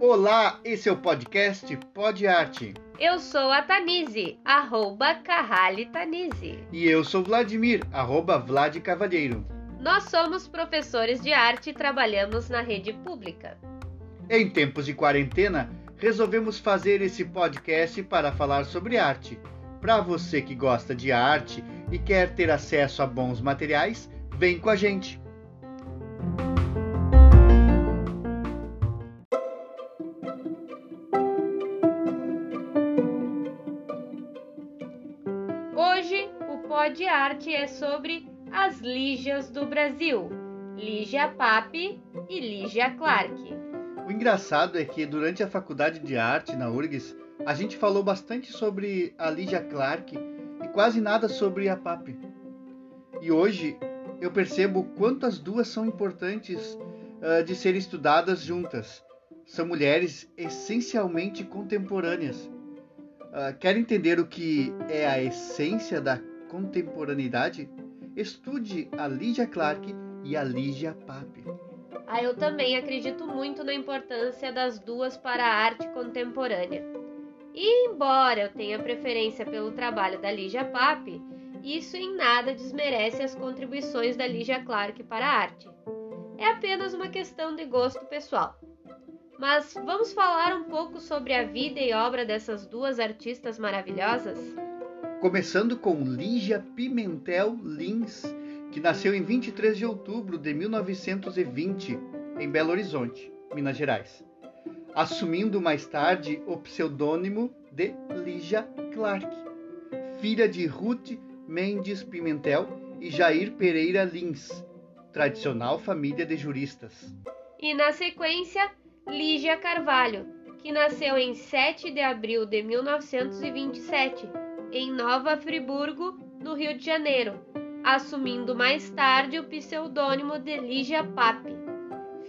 Olá, esse é o podcast Pod Arte. Eu sou a Tanise, arroba Carrali Tanise. E eu sou Vladimir, arroba Vlad Cavalheiro. Nós somos professores de arte e trabalhamos na rede pública. Em tempos de quarentena, resolvemos fazer esse podcast para falar sobre arte. Para você que gosta de arte e quer ter acesso a bons materiais, vem com a gente. Hoje o Pod Arte é sobre as Lígias do Brasil, Lígia Pape e Lígia Clark. O engraçado é que durante a faculdade de arte na URGS, a gente falou bastante sobre a Lígia Clark e quase nada sobre a Pape. E hoje eu percebo quanto as duas são importantes uh, de serem estudadas juntas. São mulheres essencialmente contemporâneas. Uh, quer entender o que é a essência da contemporaneidade? Estude a Lígia Clark e a Lígia Pape. Ah, eu também acredito muito na importância das duas para a arte contemporânea. E embora eu tenha preferência pelo trabalho da Lígia Pape, isso em nada desmerece as contribuições da Lígia Clark para a arte. É apenas uma questão de gosto pessoal. Mas vamos falar um pouco sobre a vida e obra dessas duas artistas maravilhosas? Começando com Lígia Pimentel Lins, que nasceu em 23 de outubro de 1920 em Belo Horizonte, Minas Gerais, assumindo mais tarde o pseudônimo de Lígia Clark, filha de Ruth Mendes Pimentel e Jair Pereira Lins, tradicional família de juristas. E na sequência, Lígia Carvalho, que nasceu em 7 de abril de 1927, em Nova Friburgo, no Rio de Janeiro, assumindo mais tarde o pseudônimo de Lígia Pape,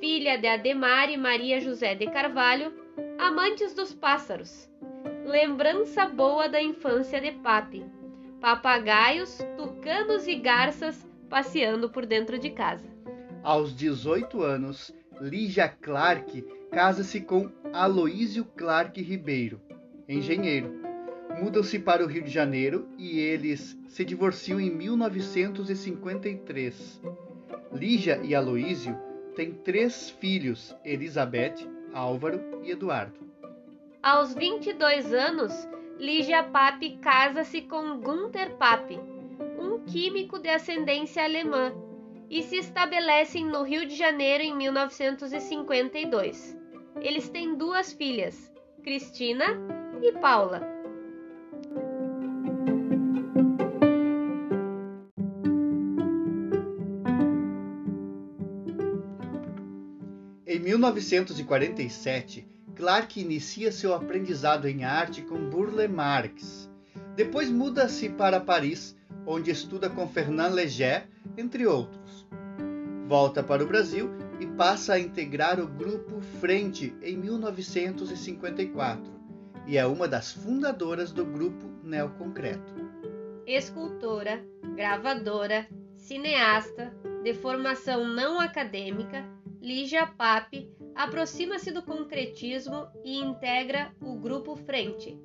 filha de Ademar e Maria José de Carvalho, amantes dos pássaros. Lembrança boa da infância de Pape. Papagaios, tucanos e garças passeando por dentro de casa. Aos 18 anos, Lígia Clark casa-se com Aloísio Clark Ribeiro, engenheiro. Mudam-se para o Rio de Janeiro e eles se divorciam em 1953. Lígia e Aloísio têm três filhos: Elizabeth, Álvaro e Eduardo. Aos 22 anos, Lígia Pape casa-se com Gunther Pape, um químico de ascendência alemã, e se estabelecem no Rio de Janeiro em 1952. Eles têm duas filhas, Cristina e Paula. Em 1947, Clark inicia seu aprendizado em arte com Burle Marx. Depois muda-se para Paris, onde estuda com Fernand Léger, entre outros. Volta para o Brasil e passa a integrar o grupo Frente em 1954 e é uma das fundadoras do grupo Neoconcreto. Escultora, gravadora, cineasta, de formação não acadêmica, Lígia Pape aproxima-se do concretismo e integra o Grupo Frente.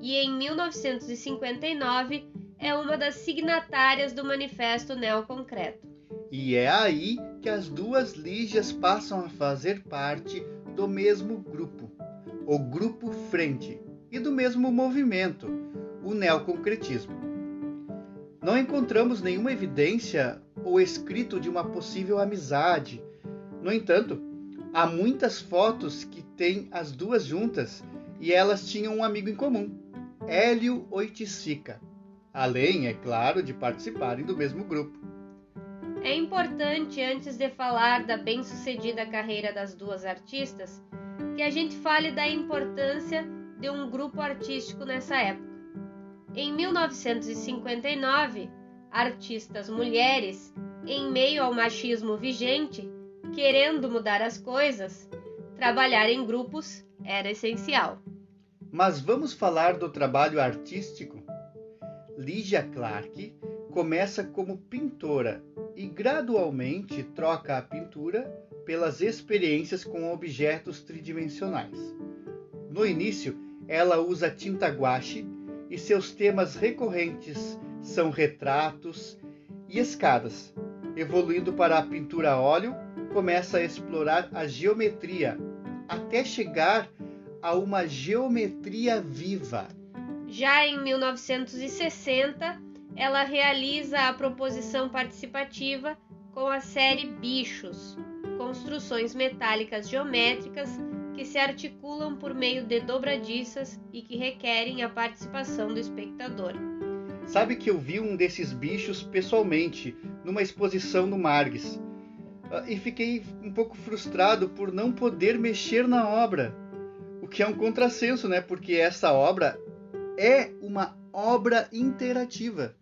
E em 1959 é uma das signatárias do Manifesto Neoconcreto. E é aí que as duas Lígias passam a fazer parte do mesmo grupo, o Grupo Frente, e do mesmo movimento, o neoconcretismo. Não encontramos nenhuma evidência ou escrito de uma possível amizade. No entanto, há muitas fotos que têm as duas juntas e elas tinham um amigo em comum, Hélio Oiticica, além, é claro, de participarem do mesmo grupo. É importante, antes de falar da bem-sucedida carreira das duas artistas, que a gente fale da importância de um grupo artístico nessa época. Em 1959, artistas mulheres, em meio ao machismo vigente, querendo mudar as coisas, trabalhar em grupos era essencial. Mas vamos falar do trabalho artístico? Lígia Clark começa como pintora e gradualmente troca a pintura pelas experiências com objetos tridimensionais. No início, ela usa tinta guache e seus temas recorrentes são retratos e escadas. Evoluindo para a pintura a óleo, começa a explorar a geometria até chegar a uma geometria viva. Já em 1960, ela realiza a proposição participativa com a série Bichos, construções metálicas geométricas que se articulam por meio de dobradiças e que requerem a participação do espectador. Sabe que eu vi um desses bichos pessoalmente numa exposição no Margues ah, e fiquei um pouco frustrado por não poder mexer na obra, o que é um contrassenso, né? Porque essa obra é uma obra interativa.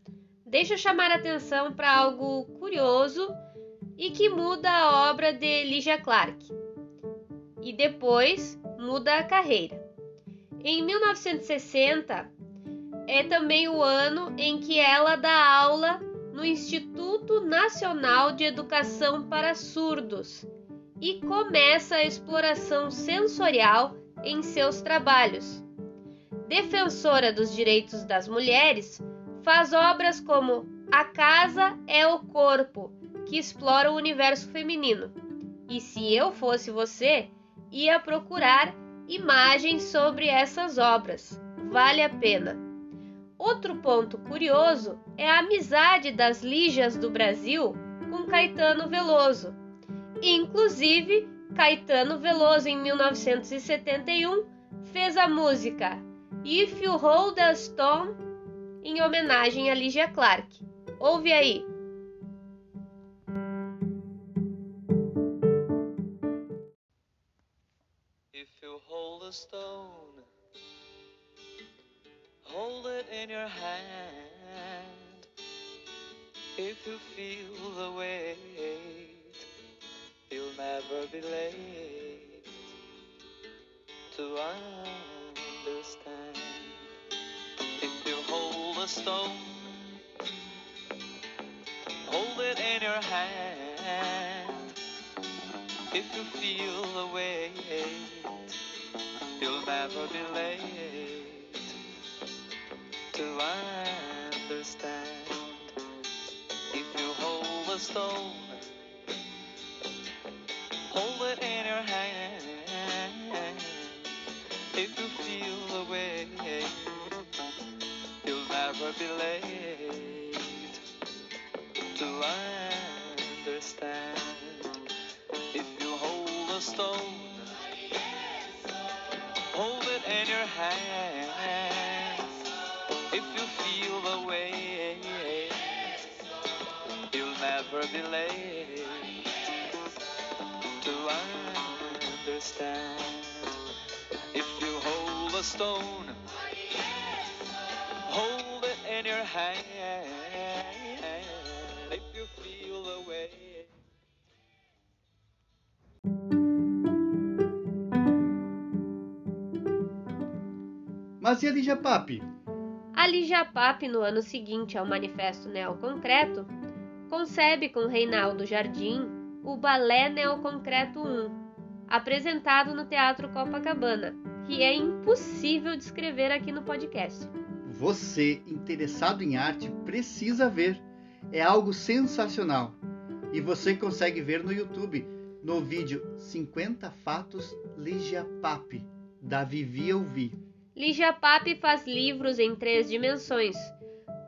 Deixa eu chamar a atenção para algo curioso e que muda a obra de Ligia Clark. E depois muda a carreira. Em 1960 é também o ano em que ela dá aula no Instituto Nacional de Educação para Surdos e começa a exploração sensorial em seus trabalhos defensora dos direitos das mulheres, faz obras como A Casa é o Corpo, que explora o universo feminino. E se eu fosse você, ia procurar imagens sobre essas obras. Vale a pena. Outro ponto curioso é a amizade das Lígias do Brasil com Caetano Veloso. Inclusive, Caetano Veloso, em 1971, fez a música If You Hold a Stone, em homenagem a Ligia Clark. Ouve aí. If you hold a stone, hold it in your hand. If you feel the weight, you'll never be late to understand. If you hold a stone. Hold it in your hand. If you feel the weight, you'll never be late hold it in your hand. If you feel the way. You'll never be late understand. If you hold a stone, Hold it in your hand if you feel the way. Mas e a Ligia Pape? A Ligia Pape, no ano seguinte ao Manifesto Neoconcreto, concebe com Reinaldo Jardim o Balé Neoconcreto 1, apresentado no Teatro Copacabana, que é impossível descrever aqui no podcast. Você, interessado em arte, precisa ver. É algo sensacional. E você consegue ver no YouTube, no vídeo 50 Fatos Ligia Pape, da Vivi Ouvi. Ligia Pape faz livros em três dimensões,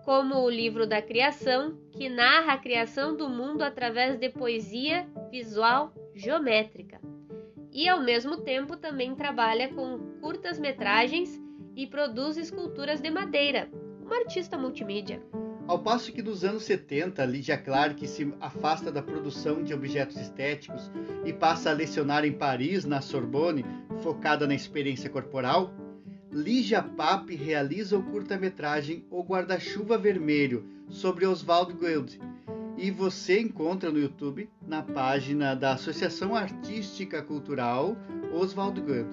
como o livro da criação, que narra a criação do mundo através de poesia visual geométrica. E ao mesmo tempo também trabalha com curtas metragens e produz esculturas de madeira, uma artista multimídia. Ao passo que nos anos 70, Lydia Clark se afasta da produção de objetos estéticos e passa a lecionar em Paris, na Sorbonne, focada na experiência corporal, Lydia Pape realiza o curta-metragem O Guarda-Chuva Vermelho, sobre Oswald Gould, e você encontra no YouTube, na página da Associação Artística Cultural Oswald Gould.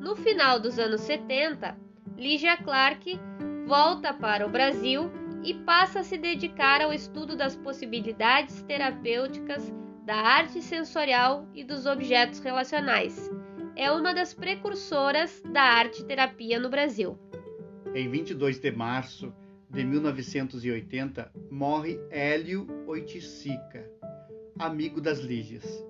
No final dos anos 70, Ligia Clark volta para o Brasil e passa a se dedicar ao estudo das possibilidades terapêuticas da arte sensorial e dos objetos relacionais. É uma das precursoras da arte terapia no Brasil. Em 22 de março de 1980, morre Hélio Oiticica, amigo das Lígias.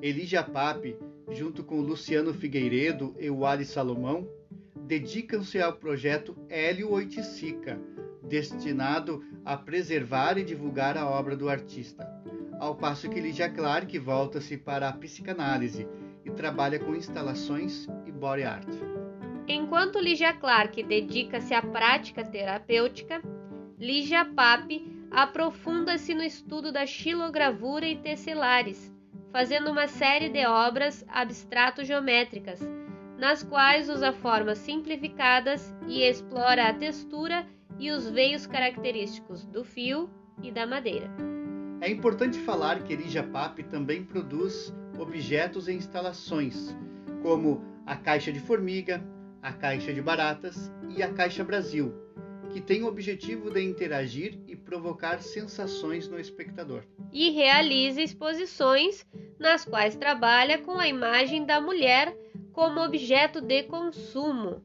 Elígia Pape, junto com Luciano Figueiredo e Wally Salomão, dedicam-se ao projeto Hélio Oiticica, destinado a preservar e divulgar a obra do artista ao passo que Lydia Clark volta-se para a psicanálise e trabalha com instalações e body art. Enquanto Lydia Clark dedica-se à prática terapêutica, Lydia Pape aprofunda-se no estudo da xilogravura e tesselares, fazendo uma série de obras abstrato-geométricas, nas quais usa formas simplificadas e explora a textura e os veios característicos do fio e da madeira. É importante falar que Erija Pape também produz objetos e instalações, como a caixa de formiga, a caixa de baratas e a caixa Brasil, que tem o objetivo de interagir e provocar sensações no espectador. E realiza exposições nas quais trabalha com a imagem da mulher como objeto de consumo,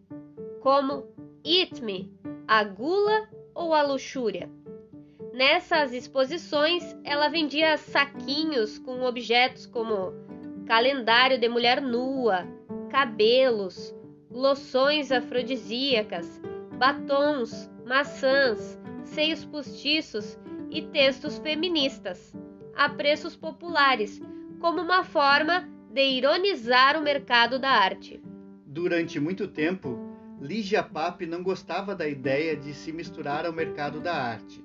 como Eat Me, a gula ou a luxúria. Nessas exposições, ela vendia saquinhos com objetos como calendário de mulher nua, cabelos, loções afrodisíacas, batons, maçãs, seios postiços e textos feministas, a preços populares, como uma forma de ironizar o mercado da arte. Durante muito tempo, Ligia Pape não gostava da ideia de se misturar ao mercado da arte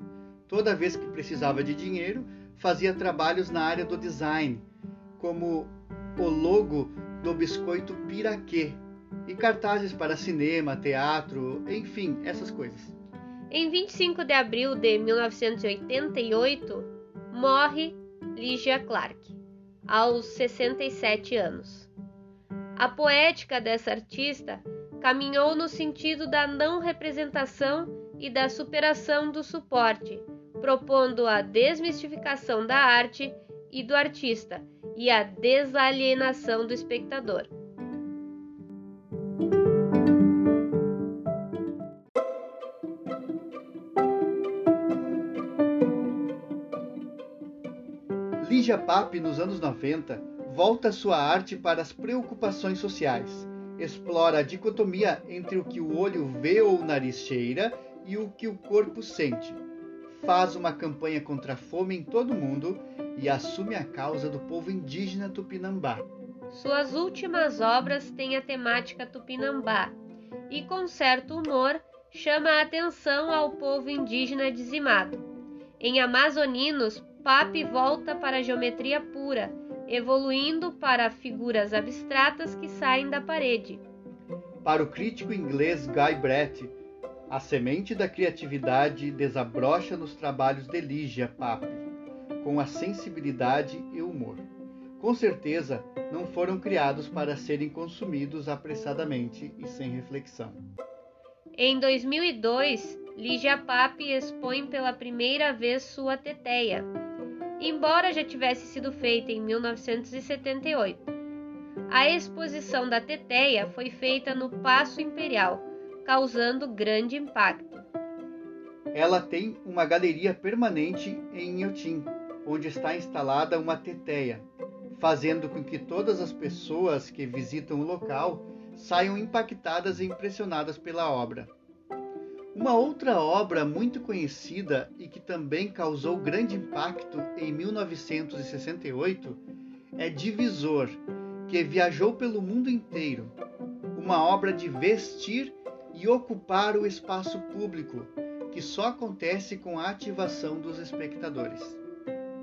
Toda vez que precisava de dinheiro, fazia trabalhos na área do design, como o logo do biscoito Piraquê e cartazes para cinema, teatro, enfim, essas coisas. Em 25 de abril de 1988, morre Ligia Clark, aos 67 anos. A poética dessa artista caminhou no sentido da não representação e da superação do suporte, propondo a desmistificação da arte e do artista e a desalienação do espectador. Lígia Pape, nos anos 90, volta sua arte para as preocupações sociais. Explora a dicotomia entre o que o olho vê ou o nariz cheira e o que o corpo sente faz uma campanha contra a fome em todo o mundo e assume a causa do povo indígena tupinambá. Suas últimas obras têm a temática tupinambá e, com certo humor, chama a atenção ao povo indígena dizimado. Em Amazoninos, Pape volta para a geometria pura, evoluindo para figuras abstratas que saem da parede. Para o crítico inglês Guy Brett, a semente da criatividade desabrocha nos trabalhos de Lígia Pape, com a sensibilidade e humor. Com certeza, não foram criados para serem consumidos apressadamente e sem reflexão. Em 2002, Lígia Pape expõe pela primeira vez sua teteia, embora já tivesse sido feita em 1978. A exposição da teteia foi feita no Paço Imperial, causando grande impacto. Ela tem uma galeria permanente em Inhotim, onde está instalada uma teteia, fazendo com que todas as pessoas que visitam o local saiam impactadas e impressionadas pela obra. Uma outra obra muito conhecida e que também causou grande impacto em 1968 é Divisor, que viajou pelo mundo inteiro. Uma obra de vestir e ocupar o espaço público, que só acontece com a ativação dos espectadores.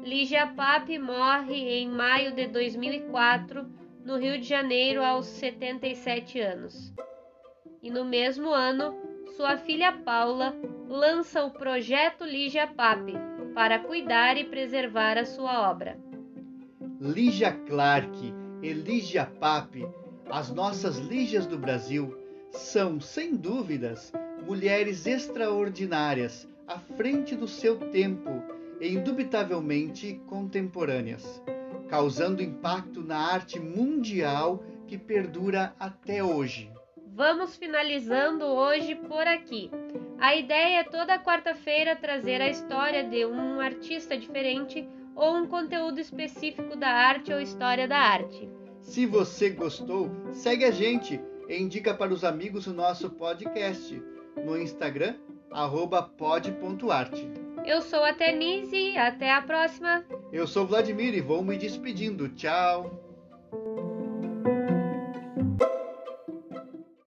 Lígia Pape morre em maio de 2004, no Rio de Janeiro, aos 77 anos. E no mesmo ano, sua filha Paula lança o projeto Lígia Pape para cuidar e preservar a sua obra. Lígia Clark e Lígia Pape, as nossas Lígias do Brasil, são, sem dúvidas, mulheres extraordinárias, à frente do seu tempo e indubitavelmente contemporâneas, causando impacto na arte mundial que perdura até hoje. Vamos finalizando hoje por aqui. A ideia é toda quarta-feira trazer a história de um artista diferente ou um conteúdo específico da arte ou história da arte. Se você gostou, segue a gente e indica para os amigos o nosso podcast no Instagram pod.arte. Eu sou a Tenise, até a próxima. Eu sou Vladimir e vou me despedindo. Tchau.